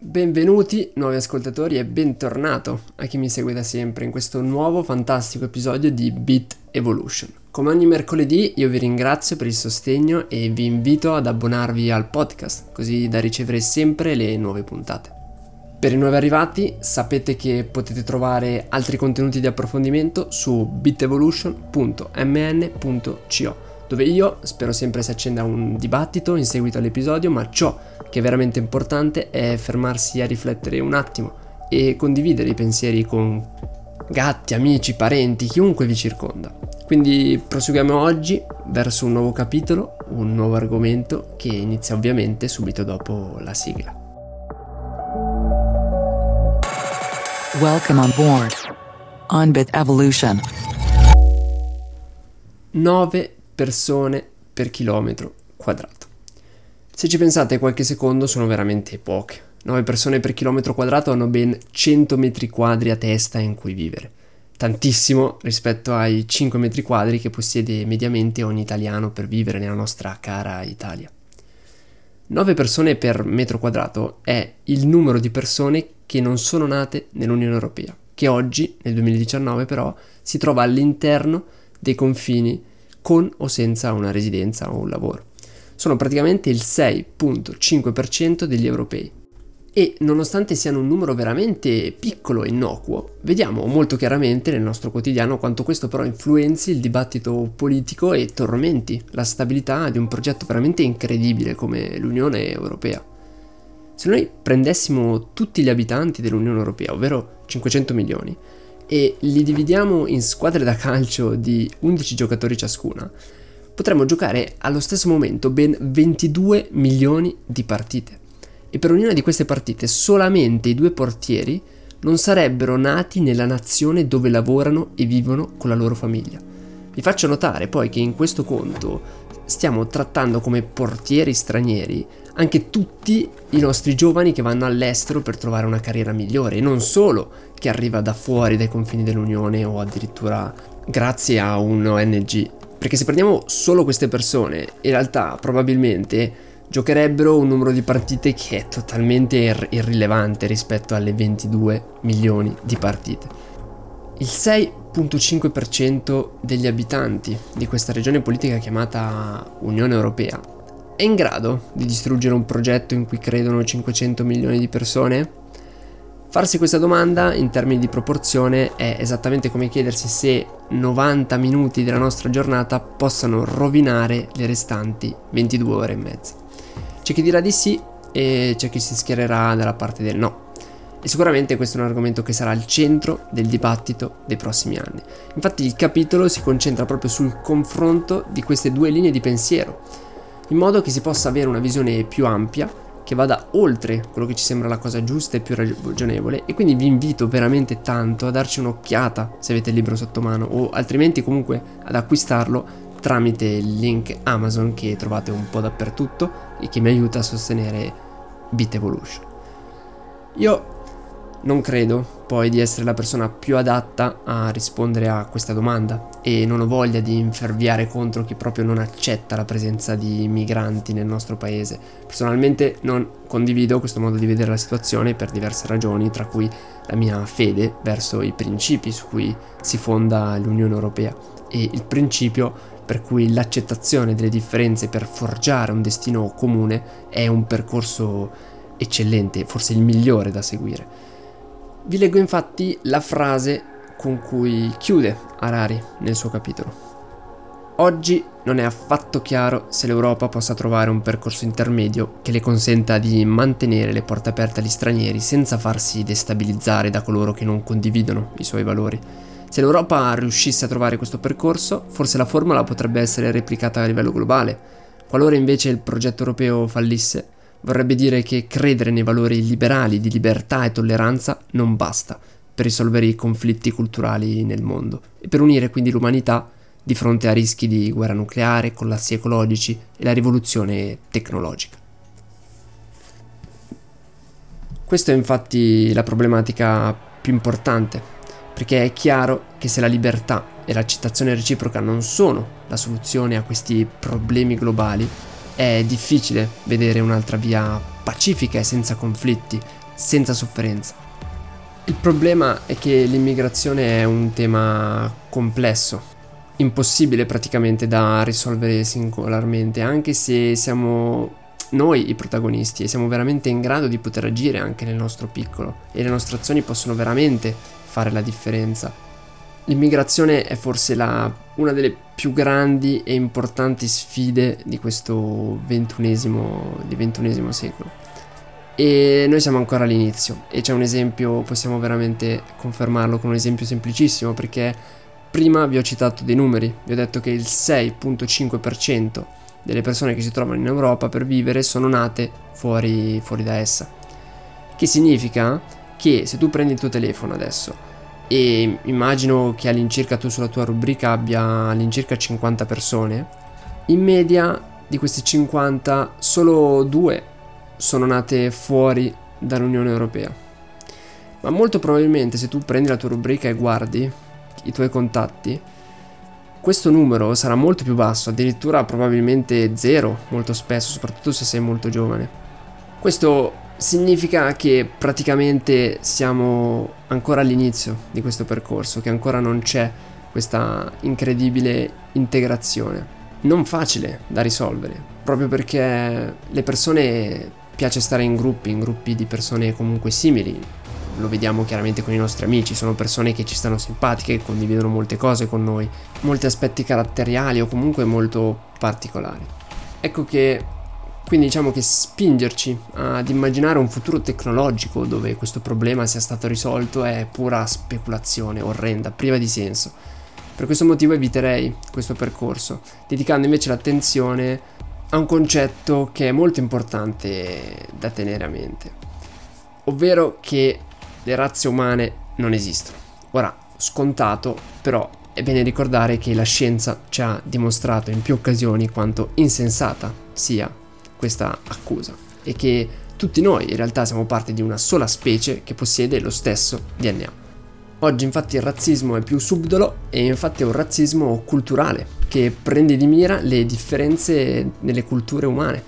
Benvenuti nuovi ascoltatori e bentornato a chi mi segue da sempre in questo nuovo fantastico episodio di Beat Evolution. Come ogni mercoledì io vi ringrazio per il sostegno e vi invito ad abbonarvi al podcast così da ricevere sempre le nuove puntate. Per i nuovi arrivati sapete che potete trovare altri contenuti di approfondimento su bitevolution.mn.co dove io spero sempre si accenda un dibattito in seguito all'episodio, ma ciò che è veramente importante è fermarsi a riflettere un attimo e condividere i pensieri con gatti, amici, parenti, chiunque vi circonda. Quindi proseguiamo oggi verso un nuovo capitolo, un nuovo argomento che inizia ovviamente subito dopo la sigla. Welcome on board. On Bit Evolution. 9 persone per chilometro quadrato. Se ci pensate qualche secondo sono veramente poche. 9 persone per chilometro quadrato hanno ben 100 metri quadri a testa in cui vivere. Tantissimo rispetto ai 5 metri quadri che possiede mediamente ogni italiano per vivere nella nostra cara Italia. 9 persone per metro quadrato è il numero di persone che non sono nate nell'Unione Europea, che oggi, nel 2019 però, si trova all'interno dei confini con o senza una residenza o un lavoro. Sono praticamente il 6.5% degli europei. E nonostante siano un numero veramente piccolo e innocuo, vediamo molto chiaramente nel nostro quotidiano quanto questo però influenzi il dibattito politico e tormenti la stabilità di un progetto veramente incredibile come l'Unione Europea. Se noi prendessimo tutti gli abitanti dell'Unione Europea, ovvero 500 milioni, e li dividiamo in squadre da calcio di 11 giocatori ciascuna, potremmo giocare allo stesso momento ben 22 milioni di partite. E per ognuna di queste partite solamente i due portieri non sarebbero nati nella nazione dove lavorano e vivono con la loro famiglia. Vi faccio notare poi che in questo conto stiamo trattando come portieri stranieri anche tutti i nostri giovani che vanno all'estero per trovare una carriera migliore e non solo che arriva da fuori dai confini dell'Unione o addirittura grazie a un ONG. Perché se prendiamo solo queste persone, in realtà probabilmente giocherebbero un numero di partite che è totalmente ir- irrilevante rispetto alle 22 milioni di partite. Il 6.5% degli abitanti di questa regione politica chiamata Unione Europea è in grado di distruggere un progetto in cui credono 500 milioni di persone? Farsi questa domanda in termini di proporzione è esattamente come chiedersi se 90 minuti della nostra giornata possano rovinare le restanti 22 ore e mezza. C'è chi dirà di sì e c'è chi si schiererà dalla parte del no. E sicuramente questo è un argomento che sarà al centro del dibattito dei prossimi anni. Infatti il capitolo si concentra proprio sul confronto di queste due linee di pensiero in modo che si possa avere una visione più ampia che vada oltre quello che ci sembra la cosa giusta e più ragionevole e quindi vi invito veramente tanto a darci un'occhiata se avete il libro sotto mano o altrimenti comunque ad acquistarlo tramite il link Amazon che trovate un po' dappertutto e che mi aiuta a sostenere Bit Evolution. Io non credo poi di essere la persona più adatta a rispondere a questa domanda e non ho voglia di inferviare contro chi proprio non accetta la presenza di migranti nel nostro paese. Personalmente non condivido questo modo di vedere la situazione per diverse ragioni, tra cui la mia fede verso i principi su cui si fonda l'Unione Europea e il principio per cui l'accettazione delle differenze per forgiare un destino comune è un percorso eccellente, forse il migliore da seguire. Vi leggo infatti la frase con cui chiude Harari nel suo capitolo. Oggi non è affatto chiaro se l'Europa possa trovare un percorso intermedio che le consenta di mantenere le porte aperte agli stranieri senza farsi destabilizzare da coloro che non condividono i suoi valori. Se l'Europa riuscisse a trovare questo percorso, forse la formula potrebbe essere replicata a livello globale. Qualora invece il progetto europeo fallisse, Vorrebbe dire che credere nei valori liberali di libertà e tolleranza non basta per risolvere i conflitti culturali nel mondo e per unire quindi l'umanità di fronte a rischi di guerra nucleare, collassi ecologici e la rivoluzione tecnologica. Questa è infatti la problematica più importante, perché è chiaro che se la libertà e l'accettazione reciproca non sono la soluzione a questi problemi globali, è difficile vedere un'altra via pacifica e senza conflitti, senza sofferenza. Il problema è che l'immigrazione è un tema complesso, impossibile praticamente da risolvere singolarmente, anche se siamo noi i protagonisti e siamo veramente in grado di poter agire anche nel nostro piccolo e le nostre azioni possono veramente fare la differenza. L'immigrazione è forse la, una delle più grandi e importanti sfide di questo ventunesimo, secolo. E noi siamo ancora all'inizio e c'è un esempio, possiamo veramente confermarlo con un esempio semplicissimo perché prima vi ho citato dei numeri, vi ho detto che il 6.5% delle persone che si trovano in Europa per vivere sono nate fuori, fuori da essa. Che significa che se tu prendi il tuo telefono adesso e immagino che all'incirca tu sulla tua rubrica abbia all'incirca 50 persone, in media di queste 50 solo due sono nate fuori dall'Unione Europea. Ma molto probabilmente se tu prendi la tua rubrica e guardi i tuoi contatti, questo numero sarà molto più basso, addirittura probabilmente zero molto spesso, soprattutto se sei molto giovane. Questo significa che praticamente siamo ancora all'inizio di questo percorso, che ancora non c'è questa incredibile integrazione. Non facile da risolvere, proprio perché le persone piace stare in gruppi, in gruppi di persone comunque simili, lo vediamo chiaramente con i nostri amici, sono persone che ci stanno simpatiche, che condividono molte cose con noi, molti aspetti caratteriali o comunque molto particolari. Ecco che quindi diciamo che spingerci ad immaginare un futuro tecnologico dove questo problema sia stato risolto è pura speculazione orrenda, priva di senso. Per questo motivo eviterei questo percorso, dedicando invece l'attenzione a un concetto che è molto importante da tenere a mente, ovvero che le razze umane non esistono. Ora, scontato, però è bene ricordare che la scienza ci ha dimostrato in più occasioni quanto insensata sia questa accusa e che tutti noi in realtà siamo parte di una sola specie che possiede lo stesso DNA. Oggi infatti il razzismo è più subdolo e infatti è un razzismo culturale che prende di mira le differenze nelle culture umane.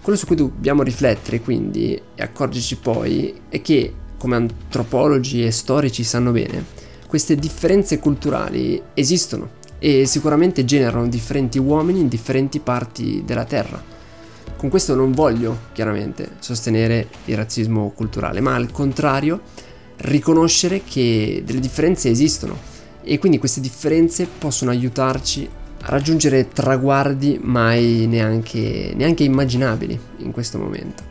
Quello su cui dobbiamo riflettere quindi e accorgerci poi è che come antropologi e storici sanno bene, queste differenze culturali esistono e sicuramente generano differenti uomini in differenti parti della Terra. Con questo non voglio chiaramente sostenere il razzismo culturale, ma al contrario riconoscere che delle differenze esistono e quindi queste differenze possono aiutarci a raggiungere traguardi mai neanche, neanche immaginabili in questo momento.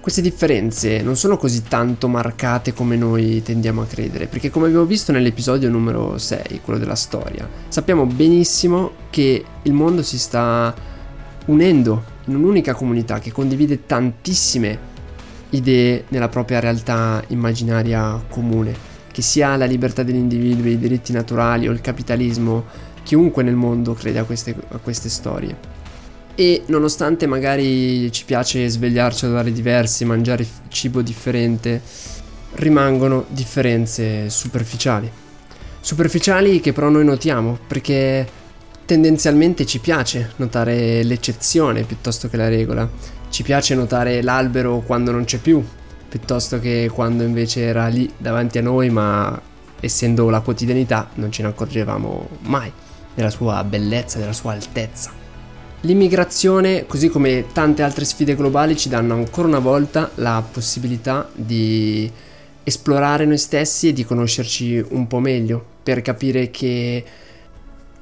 Queste differenze non sono così tanto marcate come noi tendiamo a credere, perché come abbiamo visto nell'episodio numero 6, quello della storia, sappiamo benissimo che il mondo si sta unendo in un'unica comunità che condivide tantissime idee nella propria realtà immaginaria comune, che sia la libertà degli individui, i diritti naturali o il capitalismo, chiunque nel mondo crede a queste, a queste storie e nonostante magari ci piace svegliarci ad orari diversi, mangiare cibo differente, rimangono differenze superficiali. Superficiali che però noi notiamo perché tendenzialmente ci piace notare l'eccezione piuttosto che la regola. Ci piace notare l'albero quando non c'è più, piuttosto che quando invece era lì davanti a noi, ma essendo la quotidianità non ce ne accorgevamo mai della sua bellezza, della sua altezza. L'immigrazione, così come tante altre sfide globali, ci danno ancora una volta la possibilità di esplorare noi stessi e di conoscerci un po' meglio, per capire che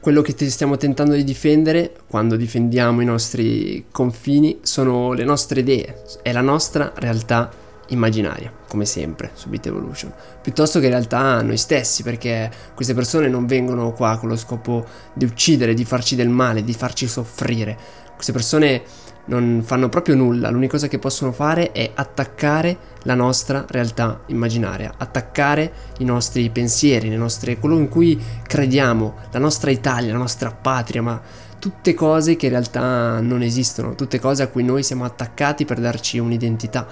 quello che stiamo tentando di difendere quando difendiamo i nostri confini sono le nostre idee, è la nostra realtà immaginaria, come sempre su Beat Evolution, piuttosto che in realtà noi stessi, perché queste persone non vengono qua con lo scopo di uccidere, di farci del male, di farci soffrire. Queste persone non fanno proprio nulla, l'unica cosa che possono fare è attaccare la nostra realtà immaginaria, attaccare i nostri pensieri, le nostre, quello in cui crediamo, la nostra Italia, la nostra patria, ma tutte cose che in realtà non esistono, tutte cose a cui noi siamo attaccati per darci un'identità.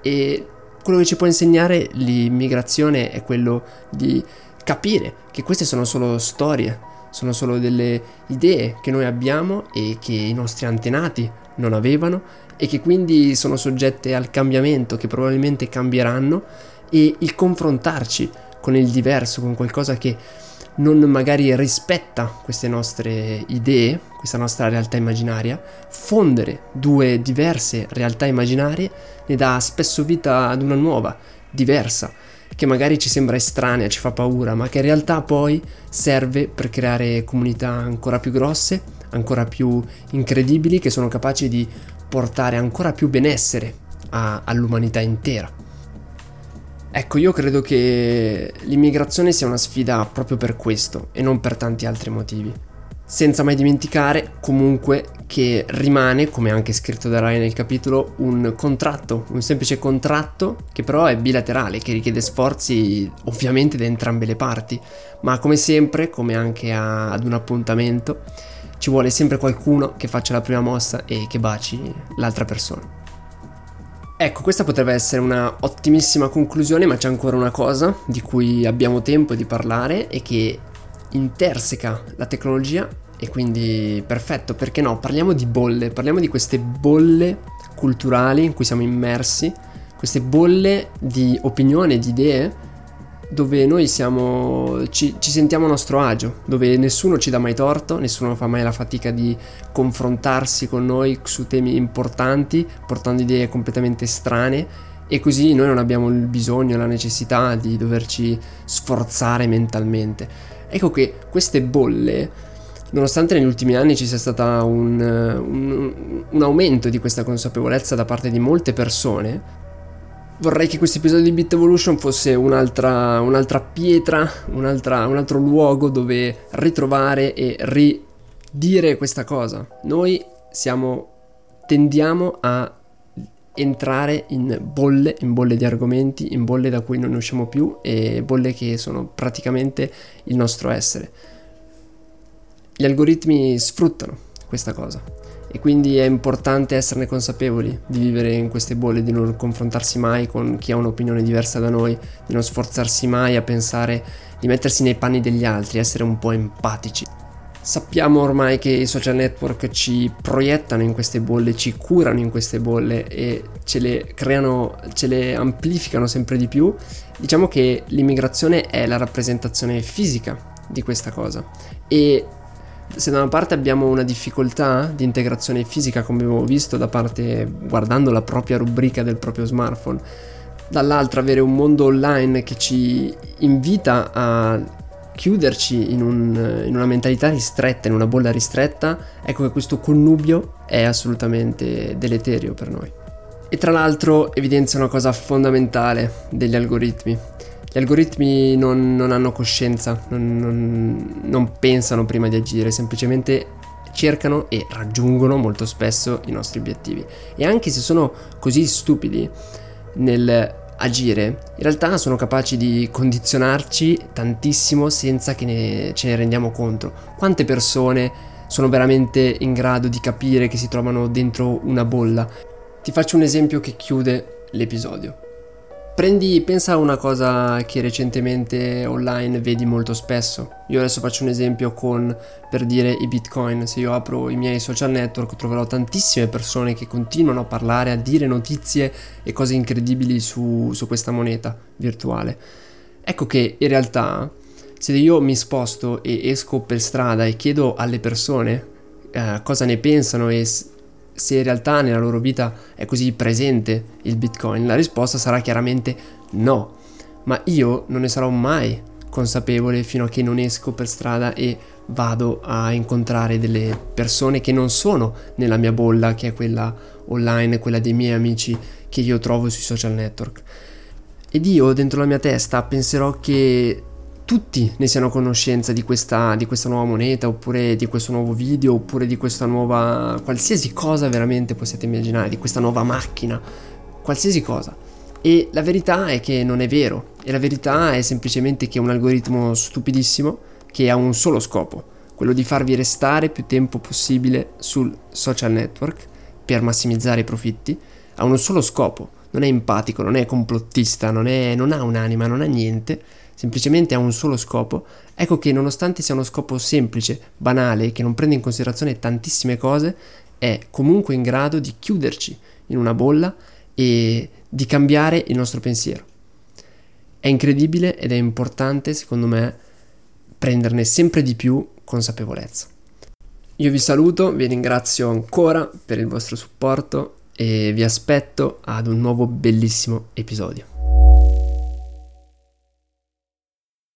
E quello che ci può insegnare l'immigrazione è quello di capire che queste sono solo storie, sono solo delle idee che noi abbiamo e che i nostri antenati non avevano e che quindi sono soggette al cambiamento, che probabilmente cambieranno e il confrontarci con il diverso, con qualcosa che non magari rispetta queste nostre idee, questa nostra realtà immaginaria, fondere due diverse realtà immaginarie ne dà spesso vita ad una nuova, diversa, che magari ci sembra estranea, ci fa paura, ma che in realtà poi serve per creare comunità ancora più grosse, ancora più incredibili, che sono capaci di portare ancora più benessere a, all'umanità intera. Ecco, io credo che l'immigrazione sia una sfida proprio per questo e non per tanti altri motivi. Senza mai dimenticare comunque che rimane, come anche scritto da Rai nel capitolo, un contratto, un semplice contratto che però è bilaterale, che richiede sforzi ovviamente da entrambe le parti, ma come sempre, come anche a, ad un appuntamento, ci vuole sempre qualcuno che faccia la prima mossa e che baci l'altra persona. Ecco, questa potrebbe essere una ottimissima conclusione, ma c'è ancora una cosa di cui abbiamo tempo di parlare e che interseca la tecnologia e quindi perfetto, perché no? Parliamo di bolle, parliamo di queste bolle culturali in cui siamo immersi, queste bolle di opinione, di idee dove noi siamo, ci, ci, sentiamo a nostro agio, dove nessuno ci dà mai torto, nessuno fa mai la fatica di confrontarsi con noi su temi importanti, portando idee completamente strane e così noi non abbiamo il bisogno, la necessità di doverci sforzare mentalmente. Ecco che queste bolle, nonostante negli ultimi anni ci sia stato un, un, un aumento di questa consapevolezza da parte di molte persone, vorrei che questo episodio di Bit Evolution fosse un'altra, un'altra pietra, un'altra, un altro luogo dove ritrovare e ridire questa cosa. Noi siamo, tendiamo a entrare in bolle, in bolle di argomenti, in bolle da cui non usciamo più e bolle che sono praticamente il nostro essere. Gli algoritmi sfruttano questa cosa e quindi è importante esserne consapevoli di vivere in queste bolle, di non confrontarsi mai con chi ha un'opinione diversa da noi, di non sforzarsi mai a pensare di mettersi nei panni degli altri, essere un po' empatici. Sappiamo ormai che i social network ci proiettano in queste bolle, ci curano in queste bolle e ce le creano, ce le amplificano sempre di più. Diciamo che l'immigrazione è la rappresentazione fisica di questa cosa e se da una parte abbiamo una difficoltà di integrazione fisica, come abbiamo visto da parte guardando la propria rubrica del proprio smartphone, dall'altra avere un mondo online che ci invita a chiuderci in, un, in, una mentalità ristretta, in una bolla ristretta, ecco che questo connubio è assolutamente deleterio per noi. E tra l'altro evidenzia una cosa fondamentale degli algoritmi, gli algoritmi non, non hanno coscienza, non, non, non pensano prima di agire, semplicemente cercano e raggiungono molto spesso i nostri obiettivi. E anche se sono così stupidi nel agire, in realtà sono capaci di condizionarci tantissimo senza che ne, ce ne rendiamo conto. Quante persone sono veramente in grado di capire che si trovano dentro una bolla? Ti faccio un esempio che chiude l'episodio. Prendi, pensa a una cosa che recentemente online vedi molto spesso. Io adesso faccio un esempio con, per dire, i bitcoin. Se io apro i miei social network troverò tantissime persone che continuano a parlare, a dire notizie e cose incredibili su, su questa moneta virtuale. Ecco che in realtà, se io mi sposto e esco per strada e chiedo alle persone eh, cosa ne pensano e se in realtà nella loro vita è così presente il Bitcoin? La risposta sarà chiaramente no, ma io non ne sarò mai consapevole fino a che non esco per strada e vado a incontrare delle persone che non sono nella mia bolla, che è quella online, quella dei miei amici che io trovo sui social network. Ed io dentro la mia testa penserò che tutti ne siano a conoscenza di questa, di questa, nuova moneta, oppure di questo nuovo video, oppure di questa nuova... qualsiasi cosa veramente possiate immaginare, di questa nuova macchina, qualsiasi cosa. E la verità è che non è vero, e la verità è semplicemente che è un algoritmo stupidissimo che ha un solo scopo, quello di farvi restare più tempo possibile sul social network per massimizzare i profitti, ha un solo scopo, non è empatico, non è complottista, non, è, non ha un'anima, non ha niente, semplicemente ha un solo scopo, ecco che nonostante sia uno scopo semplice, banale, che non prende in considerazione tantissime cose, è comunque in grado di chiuderci in una bolla e di cambiare il nostro pensiero. È incredibile ed è importante, secondo me, prenderne sempre di più consapevolezza. Io vi saluto, vi ringrazio ancora per il vostro supporto e vi aspetto ad un nuovo bellissimo episodio.